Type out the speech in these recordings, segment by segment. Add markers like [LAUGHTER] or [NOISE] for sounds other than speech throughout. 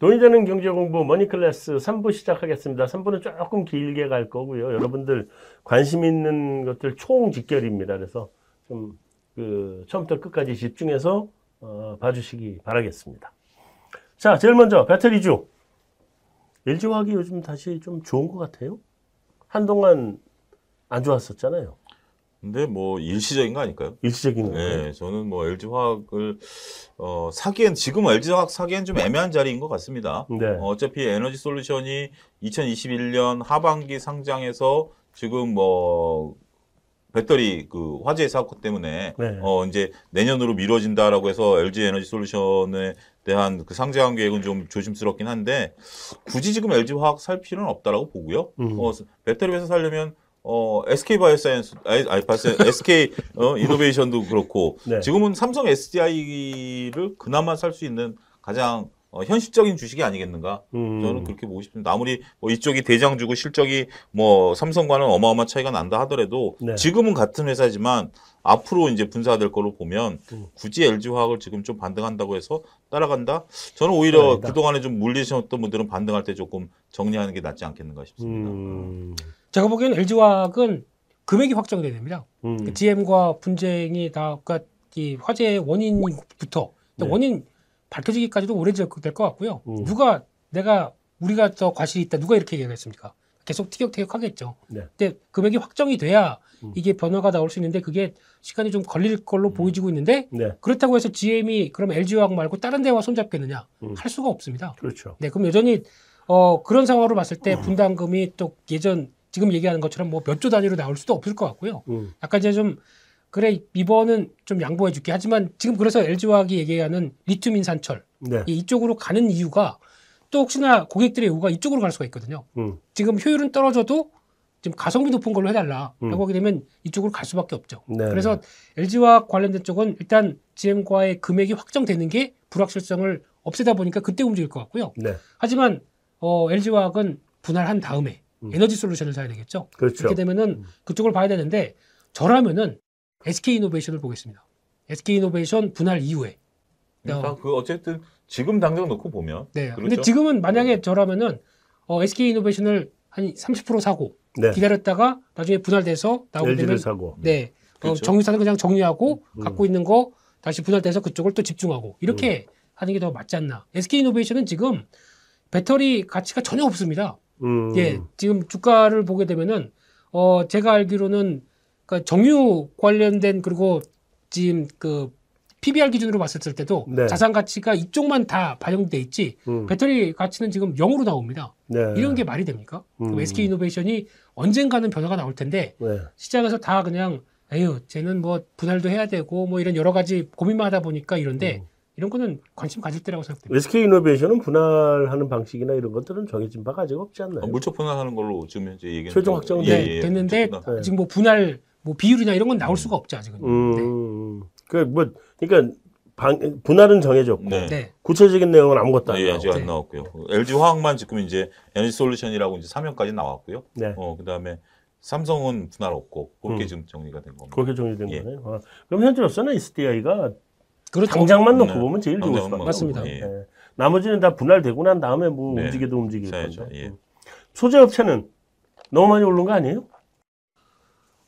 돈이 되는 경제 공부 머니 클래스 3부 시작하겠습니다. 3부는 조금 길게 갈 거고요. 여러분들 관심 있는 것들 총 직결입니다. 그래서 좀 그 처음부터 끝까지 집중해서 어, 봐주시기 바라겠습니다. 자, 제일 먼저 배터리주. LG화학이 요즘 다시 좀 좋은 것 같아요. 한동안 안 좋았었잖아요. 근데 뭐 일시적인 거 아닐까요? 일시적인 거예요. 네, 저는 뭐 LG 화학을 어, 사기엔 지금 LG 화학 사기엔 좀 애매한 자리인 것 같습니다. 네. 어, 어차피 에너지 솔루션이 2021년 하반기 상장해서 지금 뭐 배터리 그 화재 사고 때문에 네. 어 이제 내년으로 미뤄진다라고 해서 LG 에너지 솔루션에 대한 그 상장 계획은 좀 조심스럽긴 한데 굳이 지금 LG 화학 살 필요는 없다라고 보고요. 음. 어 배터리 회사 살려면 어 SK 바이오사이언스 아니, 아니 바이오사이언스, SK 어 이노베이션도 그렇고 네. 지금은 삼성 SDI를 그나마 살 수 있는 가장 어, 현실적인 주식이 아니겠는가? 음. 저는 그렇게 보고 싶습니다. 아무리 뭐 이쪽이 대장주고 실적이 뭐 삼성과는 어마어마한 차이가 난다 하더라도 네. 지금은 같은 회사지만 앞으로 이제 분사될 걸로 보면 음. 굳이 LG 화학을 지금 좀 반등한다고 해서 따라간다? 저는 오히려 아니다. 그동안에 좀 물리셨던 분들은 반등할 때 조금 정리하는 게 낫지 않겠는가 싶습니다. 음. 제가 보기에는 LG화학은 금액이 확정돼야 됩니다. 음. 그 GM과 분쟁이 다, 그러니까 이 화재의 원인부터 네. 원인 밝혀지기까지도 오래 될 것 같고요. 음. 누가 내가 우리가 더 과실이 있다 누가 이렇게 얘기하겠습니까? 계속 티격태격 하겠죠. 네. 근데 금액이 확정이 돼야 음. 이게 변화가 나올 수 있는데 그게 시간이 좀 걸릴 걸로 보여지고 있는데 네. 그렇다고 해서 GM이 그럼 LG화학 말고 다른 데와 손잡겠느냐? 음. 할 수가 없습니다. 그렇죠. 네, 그럼 여전히 어, 그런 상황으로 봤을 때 분담금이 또 예전 지금 얘기하는 것처럼 뭐 몇 조 단위로 나올 수도 없을 것 같고요. 음. 약간 이제 좀 그래 이번은 좀 양보해 줄게 하지만 지금 그래서 LG화학이 얘기하는 리튬 인산철 네. 이 이쪽으로 가는 이유가 또 혹시나 고객들의 요구가 이쪽으로 갈 수가 있거든요. 음. 지금 효율은 떨어져도 지금 가성비 높은 걸로 해달라라고 음. 하게 되면 이쪽으로 갈 수밖에 없죠. 네. 그래서 LG화학 관련된 쪽은 일단 GM과의 금액이 확정되는 게 불확실성을 없애다 보니까 그때 움직일 것 같고요. 네. 하지만 어, LG화학은 분할한 다음에 음. 에너지 솔루션을 사야 되겠죠. 그렇죠. 그렇게 되면은 그쪽을 봐야 되는데 저라면은 SK 이노베이션을 보겠습니다. SK 이노베이션 분할 이후에. 그러니까 그 어쨌든 지금 당장 놓고 보면 네. 그렇죠? 근데 지금은 만약에 저라면은 어, SK 이노베이션을 한 30% 사고 네. 기다렸다가 나중에 분할돼서 나오게 되면 사고. 네. 어, 그렇죠. 정유사는 그냥 정리하고 음. 갖고 있는 거 다시 분할돼서 그쪽을 또 집중하고 이렇게 하는 게 더 맞지 않나. SK 이노베이션은 지금 배터리 가치가 전혀 없습니다. 음. 예, 지금 주가를 보게 되면은 어 제가 알기로는 그 정유 관련된 그리고 지금 그 PBR 기준으로 봤을 때도 네. 자산 가치가 이쪽만 다 반영돼 있지 음. 배터리 가치는 지금 0으로 나옵니다. 네. 이런 게 말이 됩니까? 그럼 음. SK 이노베이션이 언젠가는 변화가 나올 텐데 네. 시장에서 다 그냥 에휴 쟤는 뭐 분할도 해야 되고 뭐 이런 여러 가지 고민만 하다 보니까 이런데 음. 이런 거는 관심 가질 때라고 생각됩니다. SK 이노베이션은 분할하는 방식이나 이런 것들은 정해진 바가 아직 없지 않나요? 어, 물적 분할하는 걸로 지금 현재 얘기는 최종 좀- 확정은 예, 네, 예, 됐는데. 네. 지금 뭐 분할 뭐 비율이나 이런 건 나올 수가 없죠 아직은. 네. 음. 그뭐 그러니까 방, 분할은 정해졌고 네. 네. 구체적인 내용은 아무것도 안 예. 아직 안 네. 나왔고요. LG 화학만 지금 이제 에너지 솔루션이라고 이제 사명까지 나왔고요. 네. 어, 그다음에 삼성은 분할 없고 그렇게 음. 지금 정리가 된 겁니다. 그렇게 정리된 예. 거네요. 아, 그럼 현재로서는 SDI가 그렇죠. 당장만 놓고 네. 보면 제일 좋을 당장만 수밖에 맞습니다. 예. 예. 나머지는 다 분할되고 난 다음에 뭐 네. 움직여도 움직일. 건데. 예. 음. 소재 업체는 너무 많이 오른 거 아니에요?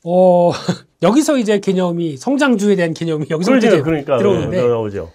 어 [LAUGHS] 여기서 이제 개념이 성장주에 대한 개념이 여기서 이제 그러니까 그러니까 들어오는데 어, 나오죠.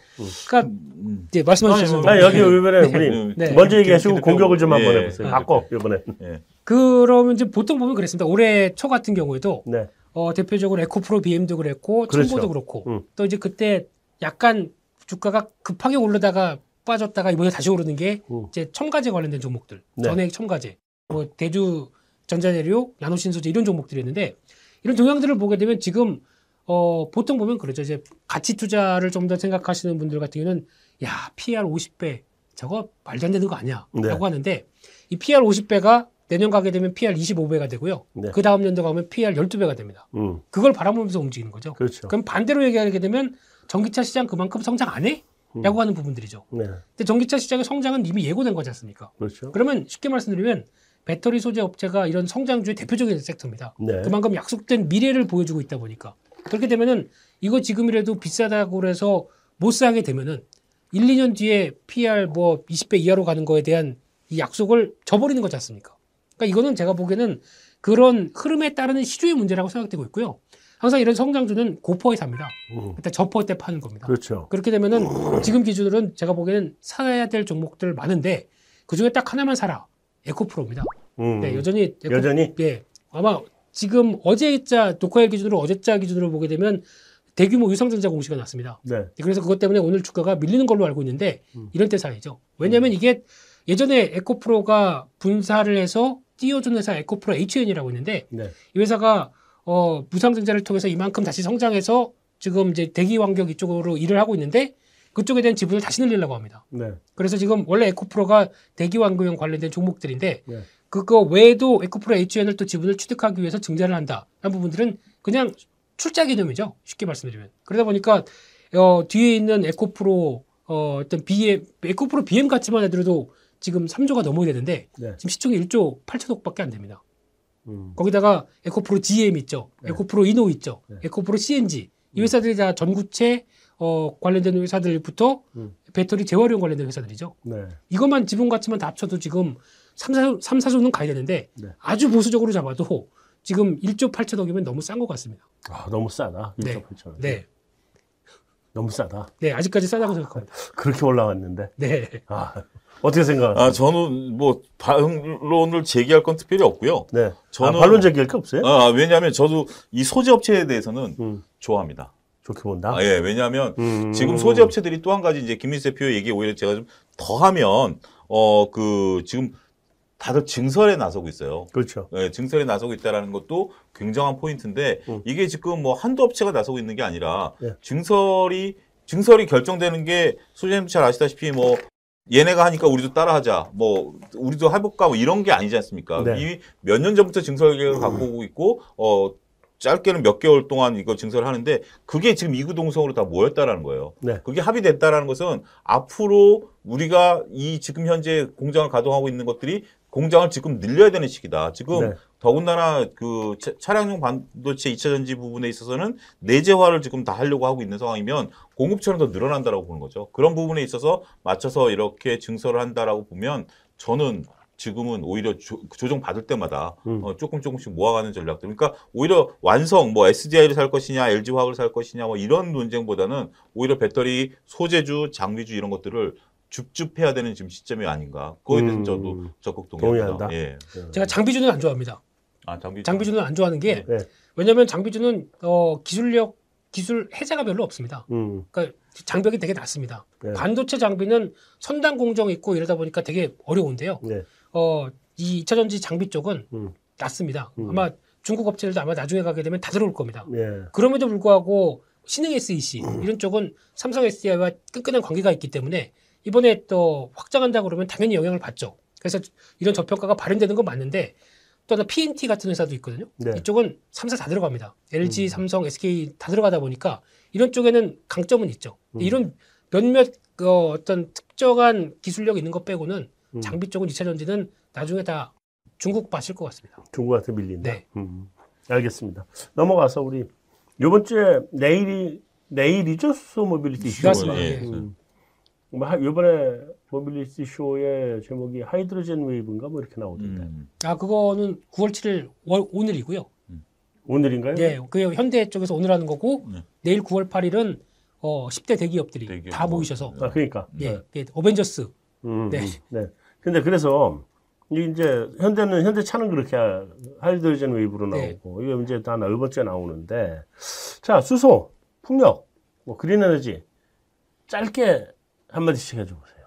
그러니까 음. 이제 뭐, 대로 아, 여기 이번에 네. 우리 네. 먼저 기- 얘기하시고 기- 공격을 좀 한번 예. 해보세요. 예. 바꿔 이번에. 예. 그러면 이제 보통 보면 그랬습니다. 올해 초 같은 경우에도 네. 어, 대표적으로 에코프로 BM도 그랬고 그렇죠. 청보도 그렇고 음. 또 이제 그때 약간 주가가 급하게 오르다가 빠졌다가 이번에 다시 오르는 게 음. 이제 첨가제 관련된 종목들 네. 전액 첨가제 뭐 대주 전자재료 나노신소재 이런 종목들이었는데 이런 동향들을 보게 되면 지금 어, 보통 보면 그렇죠 이제 가치 투자를 좀 더 생각하시는 분들 같은 경우는 야 PR 50배 저거 말도 안 되는 거 아니야라고 네. 하는데 이 PR 50배가 내년 가게 되면 PR 25배가 되고요. 네. 그 다음 연도 가면 PR 12배가 됩니다. 음. 그걸 바라보면서 움직이는 거죠. 그렇죠. 그럼 반대로 얘기하게 되면 전기차 시장 그만큼 성장 안 해? 음. 라고 하는 부분들이죠. 네. 근데 전기차 시장의 성장은 이미 예고된 거지 않습니까? 그렇죠. 그러면 쉽게 말씀드리면 배터리 소재 업체가 이런 성장주의 대표적인 섹터입니다. 네. 그만큼 약속된 미래를 보여주고 있다 보니까 그렇게 되면은 이거 지금이라도 비싸다고 그래서 못 사게 되면은 1, 2년 뒤에 PR 뭐 20배 이하로 가는 거에 대한 이 약속을 저버리는 거지 않습니까? 그러니까 이거는 제가 보기에는 그런 흐름에 따르는 시주의 문제라고 생각되고 있고요. 항상 이런 성장주는 고퍼에 삽니다. 음, 그때 저퍼 때 파는 겁니다. 그렇죠. 그렇게 되면은 지금 기준으로는 제가 보기에는 사야 될 종목들 많은데 그 중에 딱 하나만 사라. 에코프로입니다. 음, 네, 여전히 여전히 예. 아마 지금 어제자 녹화일 기준으로 어제자 기준으로 보게 되면 대규모 유상증자 공시가 났습니다. 네. 그래서 그것 때문에 오늘 주가가 밀리는 걸로 알고 있는데 음. 이런 때 사야죠. 왜냐하면 이게 예전에 에코프로가 분사를 해서 띄워준 회사 에코프로 HN이라고 있는데 네. 이 회사가 어, 무상증자를 통해서 이만큼 다시 성장해서 지금 이제 대기 환경 이쪽으로 일을 하고 있는데 그쪽에 대한 지분을 다시 늘리려고 합니다. 네. 그래서 지금 원래 에코프로가 대기 환경 관련된 종목들인데 네. 그거 외에도 에코프로 HN을 또 지분을 취득하기 위해서 증자를 한다. 하는 부분들은 그냥 출자 개념이죠. 쉽게 말씀드리면. 그러다 보니까 어, 뒤에 있는 에코프로 어, 어떤 BM, 에코프로 BM 가치만 해도 지금 3조가 넘어야 되는데 네. 지금 시총이 1조 8천억밖에 안 됩니다. 음, 거기다가 에코프로 GM 있죠. 네. 에코프로 이노 있죠. 네. 에코프로 CNG. 이 회사들이 다 전구체 어, 관련된 회사들부터 음. 배터리 재활용 관련된 회사들이죠. 네. 이것만 지분 가치만 다 합쳐도 지금 3, 4, 3, 4조는 가야 되는데 네. 아주 보수적으로 잡아도 지금 1조 8천억이면 너무 싼 것 같습니다. 아, 너무 싸다. 1조 네. 8천 원. 네. 너무 싸다. 네, 아직까지 싸다고 생각합니다. [LAUGHS] 그렇게 올라왔는데. 네. 아, 어떻게 생각하세요? 아, 저는 뭐 반론을 제기할 건 특별히 없고요. 네. 저는- 아, 반론 제기할 게 없어요? 아, 왜냐하면 저도 이 소재 업체에 대해서는 음, 좋아합니다. 좋게 본다. 아, 예, 왜냐하면 음, 지금 소재 업체들이 또 한 가지 이제 김민수 대표 얘기 오히려 제가 좀 더하면 어 그 지금 다들 증설에 나서고 있어요. 그렇죠. 예, 증설에 나서고 있다라는 것도 굉장한 포인트인데 음. 이게 지금 뭐 한두 업체가 나서고 있는 게 아니라 예. 증설이 증설이 결정되는 게 소장님 잘 아시다시피 뭐 얘네가 하니까 우리도 따라하자 뭐 우리도 해볼까 뭐 이런 게 아니지 않습니까? 네. 이미 몇 년 전부터 증설 계획을 갖고 오고 있고 어 짧게는 몇 개월 동안 이거 증설을 하는데 그게 지금 이구동성으로 다 모였다라는 거예요. 네. 그게 합의됐다라는 것은 앞으로 우리가 이 지금 현재 공장을 가동하고 있는 것들이 공장을 지금 늘려야 되는 시기다. 지금 네. 더군다나 그 차- 차량용 반도체 2차 전지 부분에 있어서는 내재화를 지금 다 하려고 하고 있는 상황이면 공급처는 더 늘어난다라고 보는 거죠. 그런 부분에 있어서 맞춰서 이렇게 증설을 한다라고 보면 저는 지금은 오히려 조, 정 받을 때마다 음. 어, 조금 조금씩 모아가는 전략들. 그러니까 오히려 완성 뭐 SDI를 살 것이냐, LG 화학을 살 것이냐 뭐 이런 논쟁보다는 오히려 배터리 소재주, 장비주 이런 것들을 줍줍해야 되는 지금 시점이 아닌가. 그거에 대해서 음. 저도 적극 동의합니다. 동의한다. 예. 제가 장비주는 안 좋아합니다. 아, 장비 장비주는 안 좋아하는 게 네. 왜냐하면 장비주는 어, 기술력 기술 해자가 별로 없습니다. 음, 그러니까 장벽이 되게 낮습니다. 네. 반도체 장비는 선단 공정 있고 이러다 보니까 되게 어려운데요. 네. 어, 이 2차 전지 장비 쪽은 음. 낮습니다. 음. 아마 중국 업체들도 아마 나중에 가게 되면 다 들어올 겁니다. 예. 그럼에도 불구하고 신흥 SEC 음. 이런 쪽은 삼성 SDI와 끈끈한 관계가 있기 때문에 이번에 또 확장한다 그러면 당연히 영향을 받죠. 그래서 이런 저평가가 발현되는 건 맞는데 또 하나 PNT 같은 회사도 있거든요. 네. 이쪽은 3사 다 들어갑니다. LG, 음. 삼성, SK 다 들어가다 보니까 이런 쪽에는 강점은 있죠. 음. 이런 몇몇 그 어떤 특정한 기술력 있는 것 빼고는 음. 장비 쪽은 2차 전지는 나중에 다 중국 빠질 것 같습니다. 중국한테 밀린다. 네. 음, 알겠습니다. 넘어가서 우리 요번 주에 내일이 내일이죠 수소 모빌리티 쇼. 맞습니 음. 요번에 모빌리티 쇼의 제목이 Hydrogen Wave인가 뭐 이렇게 나오던데 음. 아 그거는 9월 7일 월, 오늘이고요. 오늘인가요? 예, 그 현대 쪽에서 오늘 하는 거고 네. 내일 9월 8일은 어 10대 대기업들이 대기업. 다 모이셔서 아 그러니까. 예, 예, 어벤져스 음, 네. 음, 네. 근데 그래서 이게 이제 현대는 현대 차는 그렇게 하- Hydrogen Wave로 네. 나오고 이게 이제 다 넓어째 나오는데 자 수소, 풍력, 뭐 그린 에너지 짧게 한 마디씩 해줘 보세요.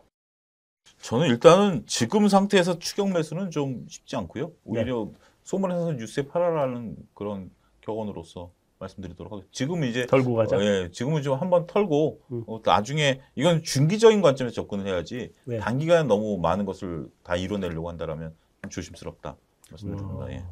저는 일단은 지금 상태에서 추격 매수는 좀 쉽지 않고요. 네. 오히려 소문에서 뉴스에 팔아라는 그런 격언으로서 말씀드리도록 하겠습니다. 지금 이제 털고 가자. 어, 예, 지금은 좀 한번 털고 음. 어, 나중에 이건 중기적인 관점에서 접근을 해야지 네. 단기간에 너무 많은 것을 다 이뤄내려고 한다라면 좀 조심스럽다 말씀드립니다. 음. 예.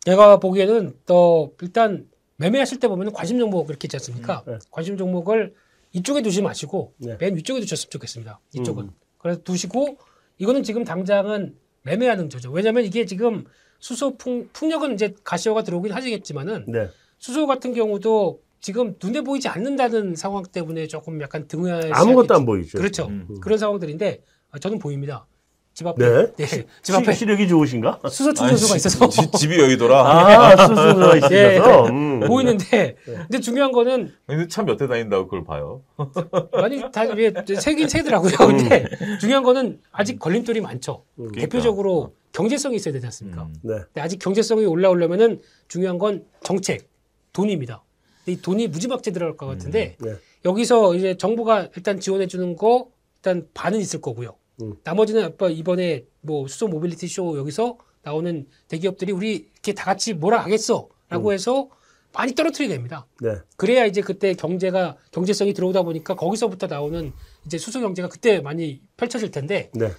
제가 보기에는 또 일단 매매하실 때 보면 관심 종목 그렇게 있지 않습니까? 음, 네. 관심 종목을 이쪽에 두지 마시고 네. 맨 위쪽에 두셨으면 좋겠습니다. 이쪽은. 음. 그래서 두시고 이거는 지금 당장은 매매하는 저죠. 왜냐하면 이게 지금 수소 풍, 풍력은 이제 가시화가 들어오긴 하시겠지만은 네. 수소 같은 경우도 지금 눈에 보이지 않는다는 상황 때문에 조금 약간 등을 아무것도 안 보이죠. 그렇죠. 음. 그런 상황들인데 아, 저는 보입니다. 집 앞에 네. 네, 집 앞에 시, 시력이 좋으신가? 수소 충전소가 있어서 지- 집이 여기더라. 아, 수수가 예, 있으셔서. 음. 보이는데 근데 중요한 거는 근데 참 몇 대 다닌다고 그걸 봐요. 아니 다 예, 세긴 세더라고요. 근데 중요한 거는 아직 걸림돌이 많죠. 그러니까. 대표적으로 경제성이 있어야 되지 않습니까? 음. 네. 근데 아직 경제성이 올라오려면은 중요한 건 정책, 돈입니다. 근데 이 돈이 무지막지 들어갈 것 같은데 네. 여기서 이제 정부가 일단 지원해 주는 거 일단 반은 있을 거고요. 음. 나머지는 아빠 이번에 뭐 수소 모빌리티 쇼 여기서 나오는 대기업들이 우리 이렇게 다 같이 몰아가겠어 라고 해서 많이 떨어뜨려야 됩니다. 네. 그래야 이제 그때 경제가 경제성이 들어오다 보니까 거기서부터 나오는 이제 수소 경제가 그때 많이 펼쳐질 텐데 네.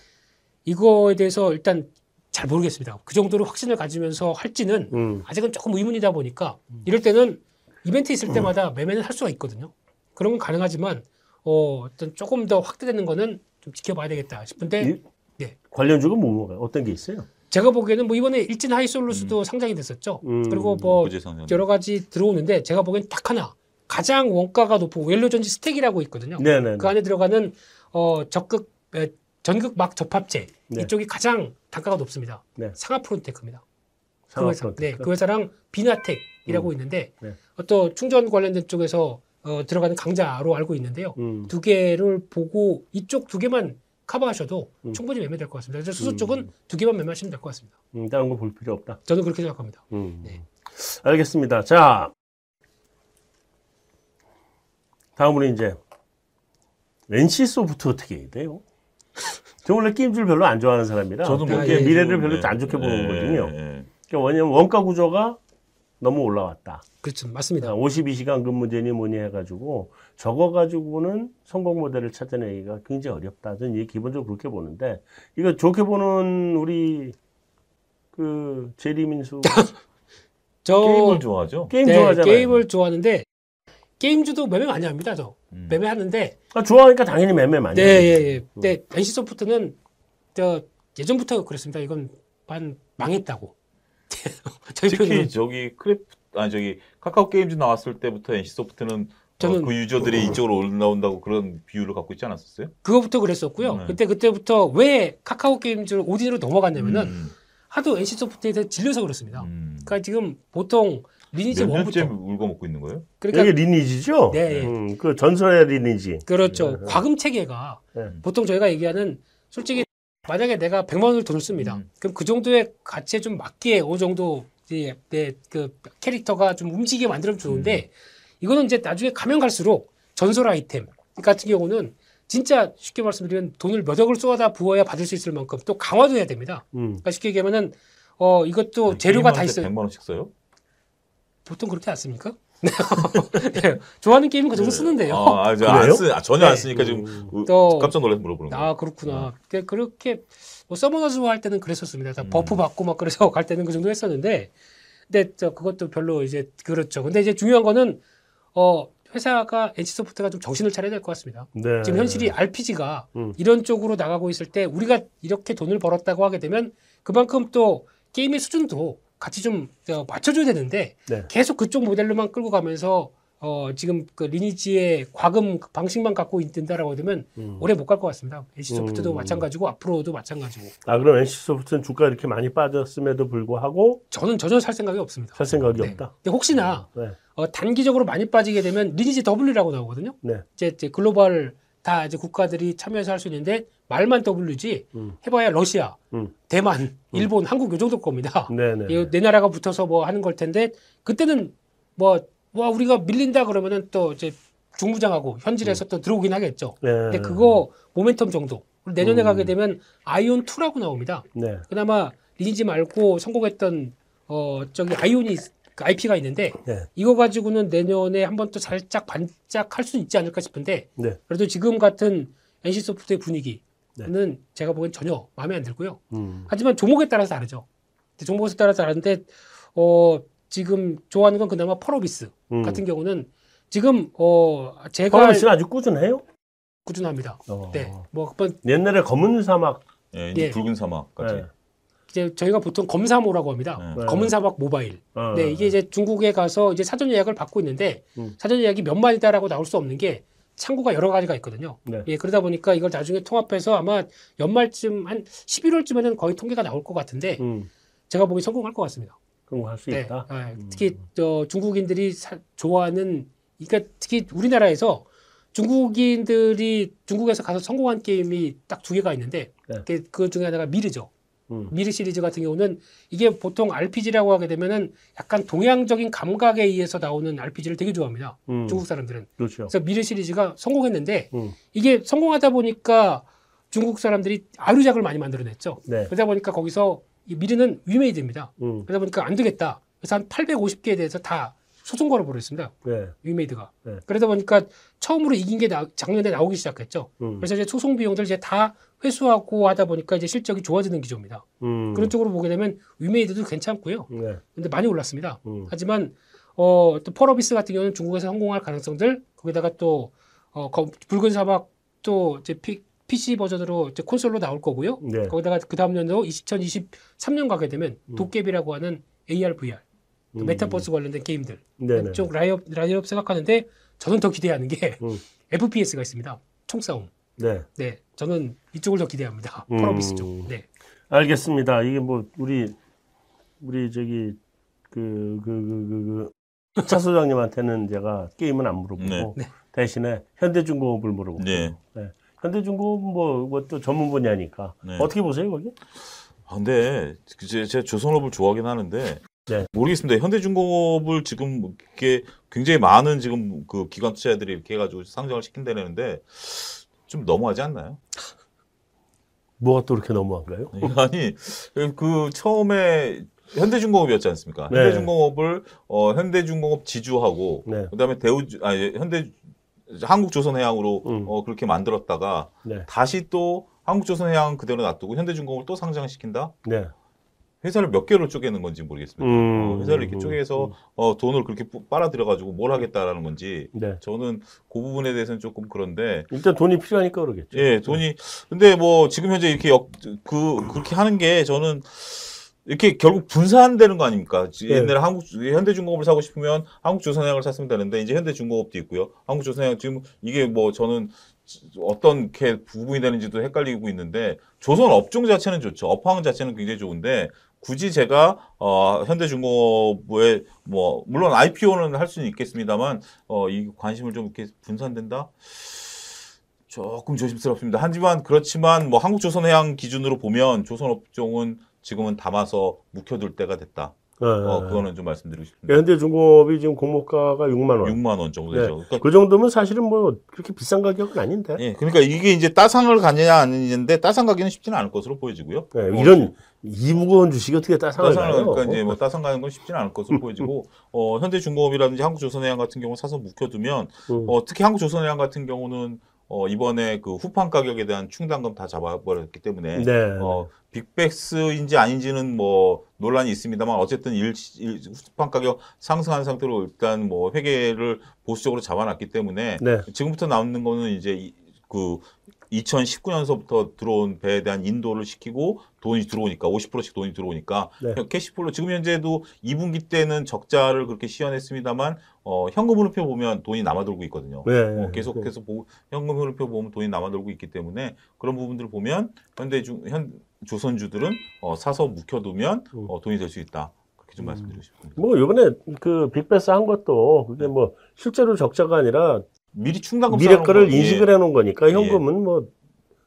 이거에 대해서 일단 잘 모르겠습니다. 그 정도로 확신을 가지면서 할지는 음. 아직은 조금 의문이다 보니까 이럴 때는 이벤트 있을 때마다 매매는 할 수가 있거든요. 그런 건 가능하지만 어, 어떤 조금 더 확대되는 거는 좀 지켜봐야 되겠다 싶은데 이- 네. 관련주가 뭐가 어떤 게 있어요? 제가 보기에는 뭐 이번에 일진 하이솔루스도 상장이 됐었죠. 음. 그리고 뭐. 여러 가지 들어오는데 제가 보기엔 딱 하나 가장 원가가 높고 연료전지 stack이라고 있거든요. 네네. 그 안에 들어가는 어 적극 에, 전극 막 접합체 네. 이쪽이 가장 단가가 높습니다. 네. 상아프론테크입니다. 그 상업 회사, 네, 프론테크. 그 회사랑 비나텍이라고 있는데 네. 어떤 충전 관련된 쪽에서 어, 들어가는 강자로 알고 있는데요. 음. 두 개를 보고 이쪽 두 개만 커버하셔도 음. 충분히 매매될 것 같습니다. 그래서 수소 음. 쪽은 두 개만 매매하시면 될 것 같습니다. 음, 다른 거 볼 필요 없다. 저는 그렇게 생각합니다. 음. 네. 알겠습니다. 자, 다음으로 이제 NC 소프트 어떻게 해야 돼요? 저 원래 게임줄 별로 안 좋아하는 사람이라 저도 뭐 아, 예, 미래를 예. 별로 안 좋게 보는 예, 거거든요. 예, 예. 그러니까 왜냐면 원가 구조가 너무 올라왔다. 그렇죠. 맞습니다. 52시간 근무제니 뭐니 해가지고 저거 가지고는 성공 모델을 찾아내기가 굉장히 어렵다. 저는 이게 기본적으로 그렇게 보는데 이거 좋게 보는 우리 그 제리민수 [LAUGHS] 저 게임을 좋아하죠. 게임 네, 좋아하잖아요. 게임을 좋아하는데 게임주도 매매 많이 합니다. 저 음. 매매하는데 아, 좋아하니까 당연히 매매 많이. 네. 예, 예. 근데 NC 소프트는 저 예전부터 그랬습니다. 이건 반 망했다고. [LAUGHS] 특히 표현은 저기 크래프 아니 저기 카카오 게임즈 나왔을 때부터 NC 소프트는 저는- 어, 그 유저들이 이쪽으로 올라온다고 그런 비율을 갖고 있지 않았었어요? 그거부터 그랬었고요. 네. 그때 그때부터 왜 카카오 게임즈 오딘으로 넘어갔냐면은 음, 하도 NC 소프트에 대해 질려서 그렇습니다. 음. 그러니까 지금 보통 리니지 몇 년째 1부터 울고 먹고 있는 거예요? 그러니까 이게 리니지죠? 네, 예. 음, 그 전설의 리니지. 그렇죠. 과금 체계가 네. 보통 저희가 얘기하는 솔직히 만약에 내가 100만 원을 돈을 씁니다. 음. 그럼 그 정도의 가치에 좀 맞게 어느 정도 이제 내그 캐릭터가 좀 움직이게 만들면 좋은데 이거는 이제 나중에 가면 갈수록 전설 아이템 같은 경우는 진짜 쉽게 말씀드리면 돈을 몇 억을 쏟아다 부어야 받을 수 있을 만큼 또 강화도 해야 됩니다. 음. 그러니까 쉽게 얘기하면은 어 이것도 재료가 다 있어요. 100만 원씩 써요? 보통 그렇게 안 씁니까? 네. [LAUGHS] 좋아하는 게임은 그 정도 쓰는데요. 아, 아, 저안 그래요? 쓰, 아, 전혀 네. 안 쓰니까 지금 음. 우- 또- 깜짝 놀라서 물어보는 거예요. 아 그렇구나. 그- 그렇게 뭐 서머너즈 할 때는 그랬었습니다. 다 음. buff 받고 막 그래서 [LAUGHS] 갈 때는 그 정도 했었는데, 근데 저 그것도 별로 이제 그렇죠. 근데 이제 중요한 거는 어 회사가 NC 소프트가 좀 정신을 차려야 될 것 같습니다. 네. 지금 현실이 RPG가 음. 이런 쪽으로 나가고 있을 때 우리가 이렇게 돈을 벌었다고 하게 되면 그만큼 또 게임의 수준도 같이 좀 어, 맞춰줘야 되는데 네. 계속 그쪽 모델로만 끌고 가면서 어 지금 그 리니지의 과금 방식만 갖고 있는다라고 되면 음. 오래 못 갈 것 같습니다. NC 소프트도 음. 마찬가지고 앞으로도 마찬가지고 아 그럼 NC 소프트는 주가 이렇게 많이 빠졌음에도 불구하고 저는 전혀 살 생각이 없습니다. 살 생각이 네. 없다. 근데 혹시나 네. 어, 단기적으로 많이 빠지게 되면 리니지 W라고 나오거든요. 네. 이제, 이제 글로벌 다 이제 국가들이 참여해서 할 수 있는데 말만 W지 음. 해봐야 러시아, 음. 대만, 일본, 한국 요 정도일 겁니다. 네네. 이네 나라가 붙어서 뭐 하는 걸 텐데 그때는 뭐, 와 우리가 밀린다 그러면은 또 이제 중무장하고 현질에서 또 들어오긴 하겠죠. 네. 근데 그거 모멘텀 정도. 내년에 음. 가게 되면 아이온 2라고 나옵니다. 네. 그나마 리니지 말고 성공했던 어 저기 아이온이 그 IP가 있는데 네. 이거 가지고는 내년에 한번 또 살짝 반짝할 수 있지 않을까 싶은데 네. 그래도 지금 같은 NC 소프트의 분위기는 제가 보기엔 전혀 마음에 안 들고요. 음. 하지만 종목에 따라서 다르죠. 종목에 따라서 다른데 어 지금 좋아하는 건 그나마 펄어비스 음. 같은 경우는 지금 어 제가 퍼러비스는 아주 꾸준해요. 꾸준합니다. 어. 네. 뭐 옛날에 검은 사막 예, 이제 예. 붉은 사막 같이. 네. 이제 저희가 보통 검사모라고 합니다. 네. 검은 사막 모바일. 어. 네, 이게 이제 중국에 가서 이제 사전 예약을 받고 있는데 음. 사전 예약이 몇 마리다라고 나올 수 없는 게 창구가 여러 가지가 있거든요. 네. 예, 그러다 보니까 이걸 나중에 통합해서 아마 연말쯤 한 11월쯤에는 거의 통계가 나올 것 같은데 음, 제가 보기 성공할 것 같습니다. 그런 거할수 네, 있다. 예, 음. 특히 저 중국인들이 사- 좋아하는 그러니까 특히 우리나라에서 중국인들이 중국에서 가서 성공한 게임이 딱 두 개가 있는데 네. 그, 그 중에 하나가 미르죠. 음. 미르 시리즈 같은 경우는 이게 보통 RPG라고 하게 되면은 약간 동양적인 감각에 의해서 나오는 RPG를 되게 좋아합니다. 음, 중국 사람들은. 그렇죠. 그래서 미르 시리즈가 성공했는데 음, 이게 성공하다 보니까 중국 사람들이 아류작을 많이 만들어냈죠. 네. 그러다 보니까 거기서 이 미르는 위메이드입니다. 음, 그러다 보니까 안 되겠다. 그래서 한 850개에 대해서 다 소송 걸어버렸습니다. 네. 위메이드가. 네. 그러다 보니까 처음으로 이긴 게 나- 작년에 나오기 시작했죠. 음, 그래서 이제 소송 비용들 이제 다 회수하고 하다 보니까 이제 실적이 좋아지는 기조입니다. 음, 그런 쪽으로 보게 되면 위메이드도 괜찮고요. 네. 근데 많이 올랐습니다. 음, 하지만 어, 또 펄어비스 같은 경우는 중국에서 성공할 가능성들 거기다가 또 어, 거- 붉은 사막 또 이제 피, PC 버전으로 이제 콘솔로 나올 거고요. 네. 거기다가 그 다음 년도 2023년 가게 되면 음. 도깨비라고 하는 AR, VR, 그 음. 메타버스 관련된 게임들 네네. 쪽 라인업 라인업 생각하는데 저는 더 기대하는 게 음. FPS가 있습니다. 총싸움. 네. 네, 저는 이쪽을 더 기대합니다. 음. 펄어비스 쪽. 네, 알겠습니다. 이게 뭐 우리 우리 저기 그그 그 그 차 소장님한테는 제가 게임은 안 물어보고 네. 네. 대신에 현대중공업을 물어보고 네. 현대중공업 뭐또 전문 분야니까 네. 어떻게 보세요 거기? 아, 근데 그 제- 제가 조선업을 좋아하긴 하는데 네. 모르겠습니다. 현대중공업을 지금 이렇게 굉장히 많은 지금 그 기관 투자자들이 이렇게 해가지고 상장을 시킨다는데 좀 너무하지 않나요? 뭐가 또 그렇게 너무한가요? 아니 그 처음에 현대중공업이었지 않습니까? 네. 현대중공업을 어, 현대중공업 지주하고 네. 그다음에 대우 아니 현대 한국조선해양으로 음. 어, 그렇게 만들었다가 네. 다시 또 한국조선해양 그대로 놔두고 현대중공업을 또 상장시킨다? 네. 회사를 몇 개로 쪼개는 건지 모르겠습니다. 음, 어, 회사를 이렇게 음, 쪼개서 음. 어, 돈을 그렇게 뿌- 빨아들여가지고 뭘 하겠다라는 건지 네. 저는 그 부분에 대해서는 조금 그런데 일단 돈이 필요하니까 그러겠죠. 예 돈이 근데 뭐 지금 현재 이렇게 역, 그 그렇게 하는 게 저는 이렇게 결국 분산되는 거 아닙니까? 네. 옛날에 한국 현대중공업을 사고 싶으면 한국조선해양을 샀으면 되는데 이제 현대중공업도 있고요. 한국조선해양 지금 이게 뭐 저는 어떤 게 부분이 되는지도 헷갈리고 있는데 조선 업종 자체는 좋죠. 업황 자체는 굉장히 좋은데 굳이 제가 어 현대중공업에 뭐 물론 IPO는 할 수는 있겠습니다만 어 이 관심을 좀 이렇게 분산된다. 조금 조심스럽습니다. 하지만 그렇지만 뭐 한국조선해양 기준으로 보면 조선업종은 지금은 담아서 묵혀둘 때가 됐다. 어, 어, 그거는 좀 말씀드리고 싶습니다. 현대 중공업이 지금 공모가가 6만 원. 6만 원 정도 되죠. 그러니까 그 정도면 사실은 뭐 그렇게 비싼 가격은 아닌데. 예, 그러니까 이게 이제 따상을 가느냐 아니냐인데 따상 가기는 쉽지는 않을 것으로 보여지고요. 네, 어, 이런 이 무거운 주식이 어떻게 따상을 따상을 가요? 그러니까 이제 뭐 따상 가는 건 쉽지는 않을 것으로 보여지고 어, 현대중공업이라든지 한국조선해양 같은 경우 사서 묵혀두면 음. 어, 특히 한국조선해양 같은 경우는 어, 이번에 그 후판 가격에 대한 충당금 다 잡아버렸기 때문에 네. 어, 빅백스인지 아닌지는 뭐 논란이 있습니다만 어쨌든 일, 일 후판 가격 상승한 상태로 일단 뭐 회계를 보수적으로 잡아놨기 때문에 네. 지금부터 남는 거는 이제 이, 그 2019년서부터 들어온 배에 대한 인도를 시키고 돈이 들어오니까 50%씩 돈이 들어오니까 네. 캐시플로 지금 현재도 2분기 때는 적자를 그렇게 시연했습니다만 어, 현금 흐름표 보면 돈이 남아돌고 있거든요. 네. 어, 계속해서 보, 현금 흐름표 보면 돈이 남아돌고 있기 때문에 그런 부분들을 보면 현대 중 현 조선주들은 어, 사서 묵혀두면 음. 어, 돈이 될 수 있다. 그렇게 좀 말씀드리고 싶습니다. 뭐 이번에 그 빅베스 한 것도 그게 뭐 실제로 적자가 아니라 미리 충당금 미래 거를 거, 예. 인식을 해놓은 거니까 현금은 뭐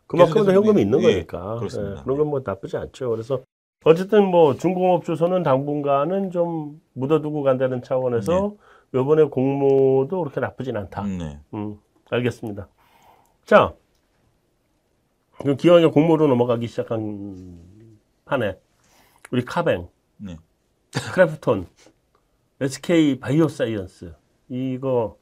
그만큼 더 현금이 미- 있는 예, 거니까 그렇습니다. 예, 그런 건 뭐 나쁘지 않죠. 그래서 어쨌든 뭐 중공업 주식은 당분간은 좀 묻어두고 간다는 차원에서 이번에 공모도 그렇게 나쁘진 않다. 음, 네. 음, 알겠습니다. 자, 기왕에 공모로 넘어가기 시작한 판에 우리 카뱅, 네. 크래프톤, SK 바이오사이언스 이거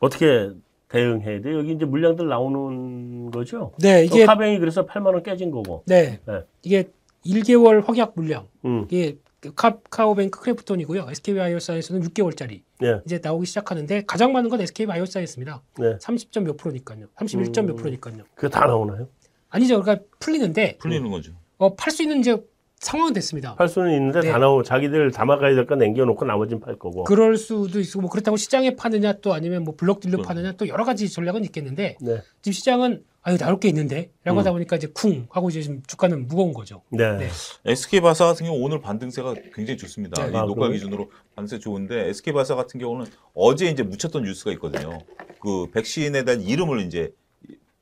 어떻게 대응해야 돼? 여기 이제 물량들 나오는 거죠? 네 이게 카뱅이 그래서 8만 원 깨진 거고. 네, 네. 이게 1개월 확약 물량. 음, 이게 카카오뱅크 크래프톤이고요. SK 바이오사이언스는 6개월짜리 네, 이제 나오기 시작하는데 가장 많은 건 SK 바이오사이언스입니다. 네. 30점 몇 프로니까요. 31점 몇 음. 프로니까요. 그게 다 나오나요? 아니죠. 그러니까 풀리는데 풀리는 거죠. 어, 팔 수 있는 이제 상황은 됐습니다. 팔 수는 있는데 네. 다 나오고 자기들 담아가야 될거 남겨놓고 나머지는 팔 거고. 그럴 수도 있고 뭐 그렇다고 시장에 파느냐 또 아니면 뭐 블록딜로 음. 파느냐 또 여러 가지 전략은 있겠는데 네. 지금 시장은 아유 나올 게 있는데라고 음. 하다 보니까 이제 쿵 하고 이제 지금 주가는 무거운 거죠. 네. 네. SK 바사 같은 경우 오늘 반등세가 굉장히 좋습니다. 네. 이 아, 녹화 그래요? 기준으로 반등세 좋은데 SK 바사 같은 경우는 어제 이제 묻혔던 뉴스가 있거든요. 그 백신에 대한 이름을 이제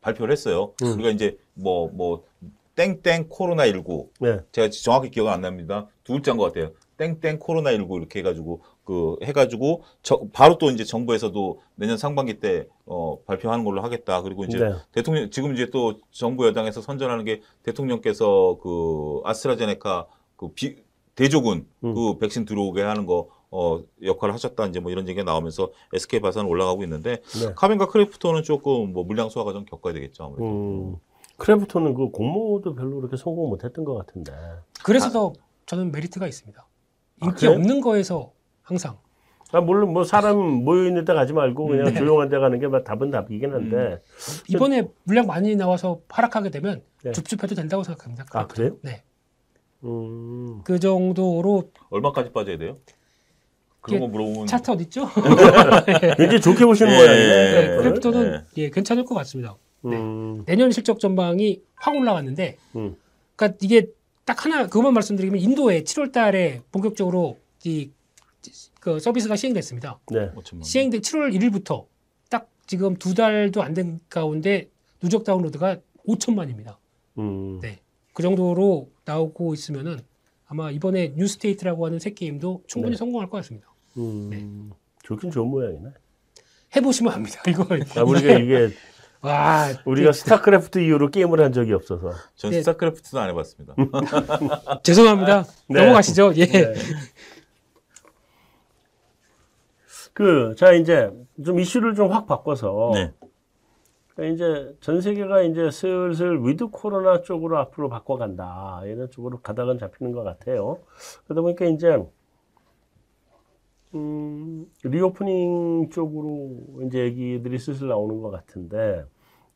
발표를 했어요. 음. 우리가 이제 뭐뭐 땡땡 코로나 19 네. 제가 정확히 기억 안 납니다. 두 글자인 것 같아요. 땡땡 코로나 19 이렇게 해가지고 그 해가지고 저- 바로 또 이제 정부에서도 내년 상반기 때 어, 발표하는 걸로 하겠다. 그리고 이제 네. 대통령 지금 이제 또 정부 여당에서 선전하는 게 대통령께서 그 아스트라제네카 그 비, 대조군 음. 그 백신 들어오게 하는 거 어, 역할을 하셨다 이제 뭐 이런 얘기가 나오면서 SK 바사는 올라가고 있는데 네. 카빈과 크래프톤은 조금 뭐 물량 소화 과정 겪어야 되겠죠 아무래도. 음, 크래프톤은 그 공모도 별로 그렇게 성공 못했던 것 같은데. 그래서 더 저는 메리트가 있습니다. 아, 인기 그래요? 없는 거에서 항상 아, 물론 뭐 사람 [LAUGHS] 모여 있는 데 가지 말고 그냥 네. 조용한 데 가는 게뭐 답은 답이긴 한데. 이번에 물량 많이 나와서 하락하게 되면 네. 줍줍해도 된다고 생각합니다. 아, 그래요? 네. 음. 그 정도로 얼마까지 빠져야 돼요? 그런 거 물어보면 차트 어디 있죠? [LAUGHS] 굉장히 좋게 보시는 예, 모양이네. 예, 크래프톤을. 크래프톤은 예, 괜찮을 것 같습니다. 음. 내년 실적 전망이 확 올라갔는데, 음. 그러니까 이게 딱 하나 그것만 말씀드리면 인도에 7월달에 본격적으로 이 그 서비스가 시행됐습니다. 네. 5천만 원. 시행된 7월 1일부터 딱 지금 두 달도 안 된 가운데 누적 다운로드가 5천만입니다. 음. 네. 그 정도로 나오고 있으면은 아마 이번에 뉴스테이트라고 하는 새 게임도 충분히 네. 성공할 것 같습니다. 음. 좋긴 좋은 모양이네. 해보시면 압니다. [LAUGHS] 이거 아, 우리가 이게 와 우리가 스타크래프트 이후로 게임을 한 적이 없어서. 전 네. 스타크래프트도 안 해봤습니다. [LAUGHS] 죄송합니다. 네. 넘어가시죠. 예. 네. 그, 자, 이제 좀 이슈를 좀 확 바꿔서. 네. 그러니까 이제 전 세계가 이제 슬슬 with 코로나 쪽으로 앞으로 바꿔간다. 이런 쪽으로 가닥은 잡히는 것 같아요. 그러다 보니까 이제, 음, reopening 쪽으로 이제 얘기들이 슬슬 나오는 것 같은데,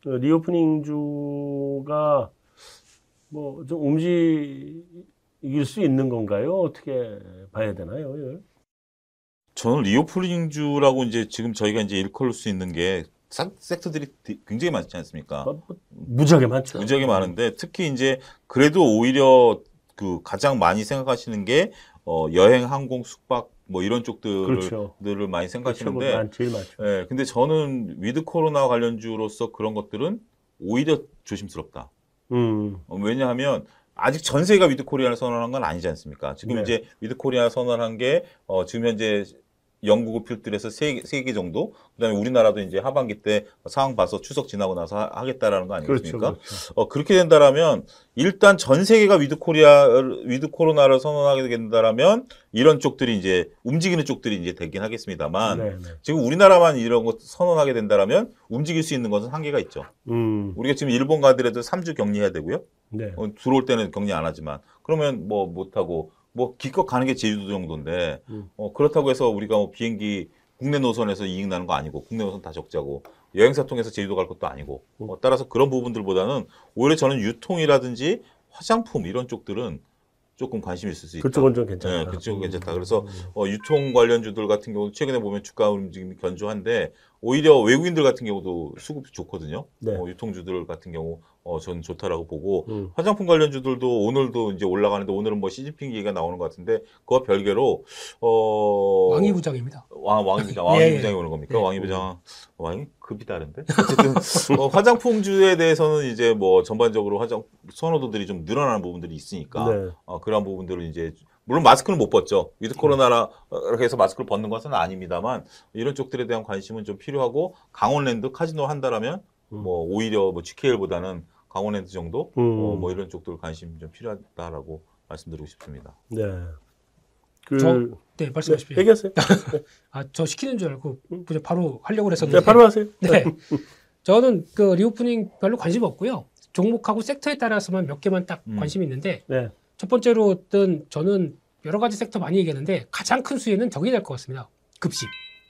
그 reopening 주가 뭐 좀 움직일 수 있는 건가요? 어떻게 봐야 되나요? 저는 reopening 주라고 이제 지금 저희가 이제 일컬을 수 있는 게 싹- 섹터들이 디- 굉장히 많지 않습니까? 뭐, 뭐, 무지하게 많죠. 무지하게 많은데 특히 이제 그래도 오히려 그 가장 많이 생각하시는 게 어, 여행, 항공, 숙박 뭐 이런 쪽들을 그렇죠. 많이 생각하시는데 많 제일 많죠. 예, 근데 저는 with 코로나 관련주로서 그런 것들은 오히려 조심스럽다. 음, 어, 왜냐하면 아직 전 세계가 with 코리아를 선언한 건 아니지 않습니까? 지금 네. 이제 with 코리아 선언한 게 어, 지금 현재 영국을 필두해서 세, 세개 정도, 그다음에 우리나라도 이제 하반기 때 상황 봐서 추석 지나고 나서 하, 겠다라는 거 그렇죠. 아니겠습니까? 그렇죠. 어, 그렇게 된다라면 일단 전 세계가 with 코리아 with 코로나를 선언하게 된다라면 이런 쪽들이 이제 움직이는 쪽들이 이제 되긴 하겠습니다만 네, 네. 지금 우리나라만 이런 거 선언하게 된다라면 움직일 수 있는 것은 한계가 있죠. 음, 우리가 지금 일본 가더라도 3주 격리해야 되고요. 네. 어, 들어올 때는 격리 안 하지만 그러면 뭐 못 하고 뭐 기껏 가는 게 제주도 정도인데 음. 어, 그렇다고 해서 우리가 뭐 비행기 국내 노선에서 이익 나는 거 아니고 국내 노선 다 적자고 여행사 통해서 제주도 갈 것도 아니고 음. 어, 따라서 그런 부분들보다는 오히려 저는 유통이라든지 화장품 이런 쪽들은 조금 관심 이 있을 수 있다. 그쪽은 좀 괜찮다. 네, 그쪽은 괜찮다. 그래서 어, 유통 관련주들 같은 경우 최근에 보면 주가 움직임이 견조한데 오히려 외국인들 같은 경우도 수급이 좋거든요. 네. 어, 유통주들 같은 경우 어, 저는 좋다라고 보고 음, 화장품 관련주들도 오늘도 이제 올라가는데 오늘은 뭐 시진핑 얘기가 나오는 것 같은데 그와 별개로 어 왕이 부장입니다. 왕, 왕이 부장, 예, 왕이 예. 부장이 오는 겁니까? 예. 왕이 부장, 왕이 급이 다른데? 어쨌든, 어, 화장품주에 대해서는 이제 뭐 전반적으로 화장, 선호도들이 좀 늘어나는 부분들이 있으니까, 네. 어, 그런 부분들을 이제, 물론 마스크는 못 벗죠. with 코로나라, 이렇게 해서 마스크를 벗는 것은 아닙니다만, 이런 쪽들에 대한 관심은 좀 필요하고, 강원랜드 카지노 한다라면, 음. 뭐, 오히려 뭐 GKL보다는 강원랜드 정도, 음. 어, 뭐 이런 쪽들 관심이 좀 필요하다라고 말씀드리고 싶습니다. 네. 그, 저- 네, 네, 말씀하십시오. 얘기하세요. [LAUGHS] 아, 저 시키는 줄 알고 그냥 바로 하려고 네, 그랬었는데. 바로 하세요. 네. [LAUGHS] 저는 그 reopening 별로 관심 없고요. 종목하고 섹터에 따라서만 몇 개만 딱 음. 관심이 있는데 네. 첫 번째로는 저는 여러 가지 섹터 많이 얘기했는데 가장 큰 수혜는 저게 될 것 같습니다. 급식.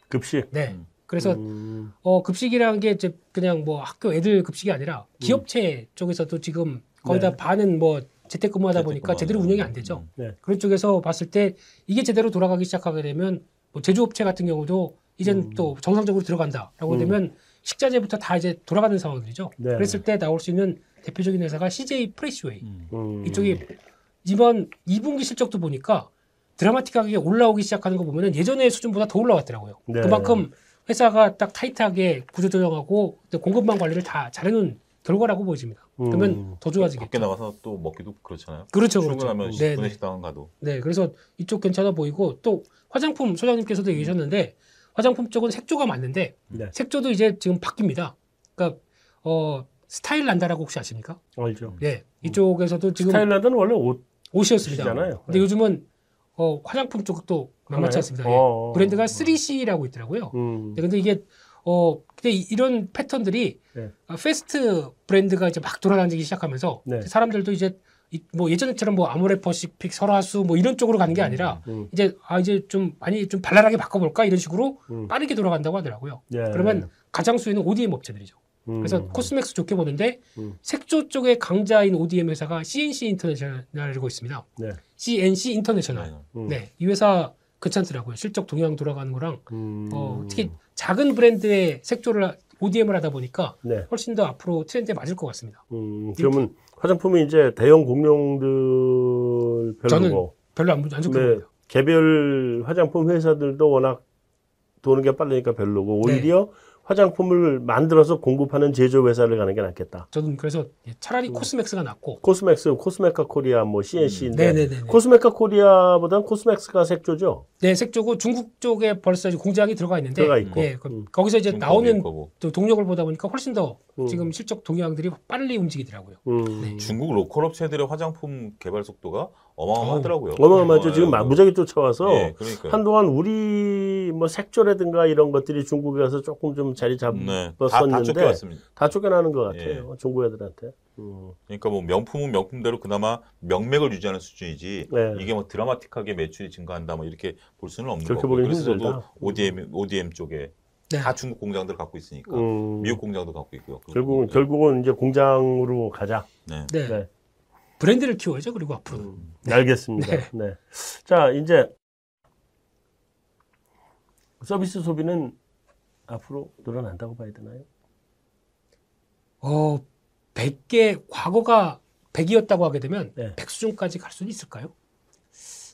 급식. 네. 음. 그래서 음, 어 급식이라는 게 이제 그냥 뭐 학교 애들 급식이 아니라 기업체 쪽에서도 지금 거의 네. 다 반은 뭐 재택근무하다 보니까 재택근무하죠. 제대로 운영이 안 되죠. 음. 네. 그런 쪽에서 봤을 때 이게 제대로 돌아가기 시작하게 되면 뭐 제조업체 같은 경우도 이젠 음. 또 정상적으로 들어간다라고 음. 되면 식자재부터 다 이제 돌아가는 상황들이죠. 네. 그랬을 때 나올 수 있는 대표적인 회사가 CJ 프레시웨이 음. 음. 이쪽이 이번 2분기 실적도 보니까 드라마틱하게 올라오기 시작하는 거 보면은 예전의 수준보다 더 올라왔더라고요. 네. 그만큼 회사가 딱 타이트하게 구조 조정하고 또 공급망 관리를 다 잘해놓은 결과라고 보여집니다. 그러면 음. 더 좋아지겠죠. 밖에 나가서 또 먹기도 그렇잖아요. 그렇죠, 그렇죠. 출근하면 네, 네. 구내식당 가도. 네, 그래서 이쪽 괜찮아 보이고 또 화장품 소장님께서도 얘기하셨는데 화장품 쪽은 색조가 맞는데 네. 색조도 이제 지금 바뀝니다. 그러니까 어 스타일난다라고 혹시 아십니까? 알죠. 네, 이쪽에서도 지금 스타일난다는 원래 옷 옷이었습니다. 옷이잖아요. 근데 네. 요즘은 어, 화장품 쪽도 만만치? 않습니다. 예. 어, 어, 브랜드가 어. 3CE라고 있더라고요. 음. 네, 근데 이게 어 근데 이- 이런 패턴들이 네. 어, fast 브랜드가 이제 막 돌아다니기 시작하면서 네. 사람들도 이제 이- 뭐 예전처럼 뭐 아모레퍼시픽, 설화수 뭐 이런 쪽으로 가는 게 아니라 음. 이제 아 이제 좀 많이 좀 발랄하게 바꿔볼까 이런 식으로 음. 빠르게 돌아간다고 하더라고요. 예. 그러면 가장 수혜는 ODM 업체들이죠. 음. 그래서 코스맥스 좋게 보는데 음. 색조 쪽의 강자인 ODM 회사가 CNC 인터내셔널이라고 있습니다. 네. CNC 인터내셔널. 네. 음. 네, 이 회사 괜찮더라고요. 실적 동향 돌아가는 거랑 음. 어, 특히 작은 브랜드의 색조를 ODM을 하다 보니까 네. 훨씬 더 앞으로 트렌드에 맞을 것 같습니다. 음, 그러면 화장품이 이제 대형 공룡들 저는 별로고 별로 안, 안 좋게 네. 개별 화장품 회사들도 워낙 도는 게 빠르니까 별로고 네. 오히려 화장품을 만들어서 공급하는 제조 회사를 가는 게 낫겠다. 저는 그래서 차라리 음. 코스맥스가 낫고. 코스맥스, 코스메카 코리아, 뭐 CNC인데 네네네. 코스메카 코리아보다는 코스맥스가 색조죠. 네, 색조고 중국 쪽에 벌써 공장이 들어가 있는데, 들어가 있고. 네, 그- 음. 거기서 이제 나오는 거고. 또 동력을 보다 보니까 훨씬 더 음. 지금 실적 동향들이 빨리 움직이더라고요. 음. 네. 중국 로컬 업체들의 화장품 개발 속도가 어마어마하더라고요. 어마어마하죠. 어, 지금 어, 막 무지하게 쫓아와서 예, 그러니까요. 한동안 우리 뭐 색조라든가 이런 것들이 중국에 가서 조금 좀 자리 네, 다, 다 잡았었는데 쫓겨왔습니다. 다 쫓겨나는 것 예. 같아요. 중국 애들한테. 음. 그러니까 뭐 명품은 명품대로 그나마 명맥을 유지하는 수준이지 네. 이게 뭐 드라마틱하게 매출이 증가한다 뭐 이렇게 볼 수는 없는 거고 보기는 그래서 저도 힘들다. ODM ODM 쪽에 네. 다 중국 공장들 갖고 있으니까 음. 미국 공장도 갖고 있고요. 결국은 네. 결국은 이제 공장으로 가자. 네. 네. 네. 브랜드를 키워야죠. 그리고 앞으로. 음, 알겠습니다. 네. 네. 자, 이제 서비스 소비는 앞으로 늘어난다고 봐야 되나요? 어, 100개 과거가 100이었다고 하게 되면 네. 100 수준까지 갈 수는 있을까요?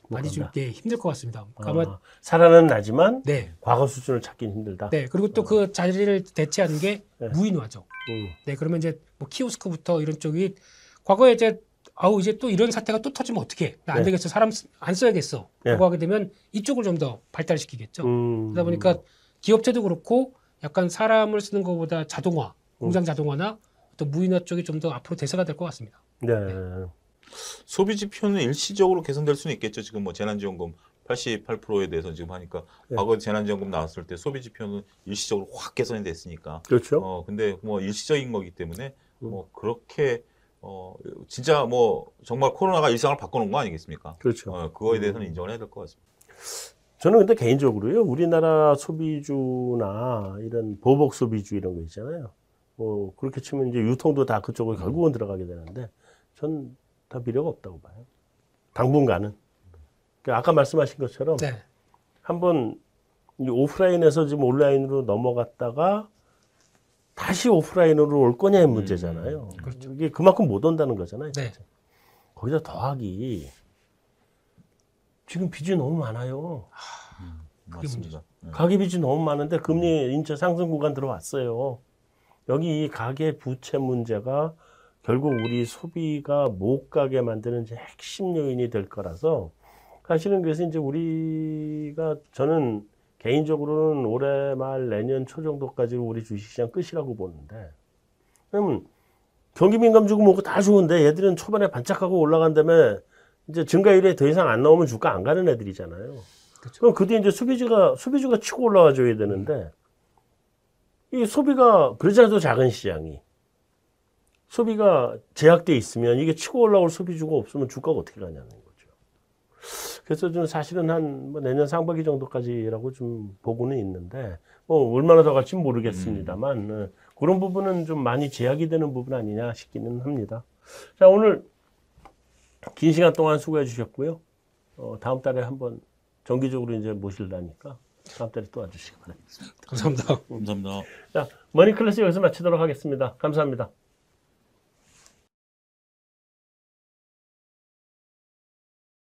많이 좀. 네, 힘들 것 같습니다. 아마 아, 살아는 나지만 네. 과거 수준을 찾긴 힘들다. 네. 그리고 또그 자리를 대체하는 게 네. 무인화죠. 음, 네. 그러면 이제 뭐 키오스크부터 이런 쪽이 과거에 이제 아우 이제 또 이런 사태가 또 터지면 어떻게? 나안 네. 되겠어. 사람 쓰- 안 써야겠어. 네. 라고 하게 되면 이쪽을 좀 더 발달시키겠죠. 음, 그러다 보니까 기업체도 그렇고 약간 사람을 쓰는 것보다 자동화, 음. 공장 자동화나 또 무인화 쪽이 좀 더 앞으로 대세가 될 것 같습니다. 네. 소비 지표는 일시적으로 개선될 수는 있겠죠. 지금 뭐 재난지원금 88%에 대해서 지금 하니까 네. 과거 재난지원금 나왔을 때 소비 지표는 일시적으로 확 개선이 됐으니까. 그렇죠. 어 근데 뭐 일시적인 거기 때문에 음. 뭐 그렇게 어 진짜 뭐 정말 코로나가 일상을 바꿔놓은 거 아니겠습니까? 그렇죠. 어 그거에 대해서는 인정을 해야 될 것 같습니다. 저는 근데 개인적으로요, 우리나라 소비주나 이런 보복 소비주 이런 거 있잖아요. 뭐, 그렇게 치면 이제 유통도 다 그쪽으로 결국은 들어가게 되는데, 전다 필요가 없다고 봐요. 당분간은. 그러니까 아까 말씀하신 것처럼, 네. 한번 이 오프라인에서 지금 온라인으로 넘어갔다가 다시 오프라인으로 올 거냐의 문제잖아요. 그렇죠. 이게 그만큼 못 온다는 거잖아요. 네. 거기다 더하기 지금 빚이 너무 많아요. 그게 맞습니다. 네. 가계 빚이 너무 많은데 금리 인제 상승 구간 들어왔어요. 여기 이 가계 부채 문제가 결국 우리 소비가 못 가게 만드는 이제 핵심 요인이 될 거라서 사실은 그래서 이제 우리가 저는 개인적으로는 올해 말 내년 초 정도까지 우리 주식시장 끝이라고 보는데 그러면 경기 민감 주고 뭐고 다 좋은데 얘들은 초반에 반짝하고 올라간 다음에 이제 증가율에 더 이상 안 나오면 주가 안 가는 애들이잖아요. 그렇죠. 그럼 그때 이제 소비주가 소비주가 치고 올라와 줘야 되는데 이 소비가 그러지 않아도 작은 시장이 소비가 제약돼 있으면 이게 치고 올라올 소비주가 없으면 주가가 어떻게 가냐는 거죠. 그래서 좀 사실은 한 뭐 내년 상반기 정도까지라고 좀 보고는 있는데 뭐 얼마나 더 갈지 모르겠습니다만 어, 그런 부분은 좀 많이 제약이 되는 부분 아니냐 싶기는 합니다. 자 오늘 긴 시간 동안 수고해 주셨고요. 어, 다음 달에 한번 정기적으로 이제 모실라니까 다음 달에 또 와주시기 바랍니다. 감사합니다. 감사합니다. 자, 머니 클래스 여기서 마치도록 하겠습니다. 감사합니다.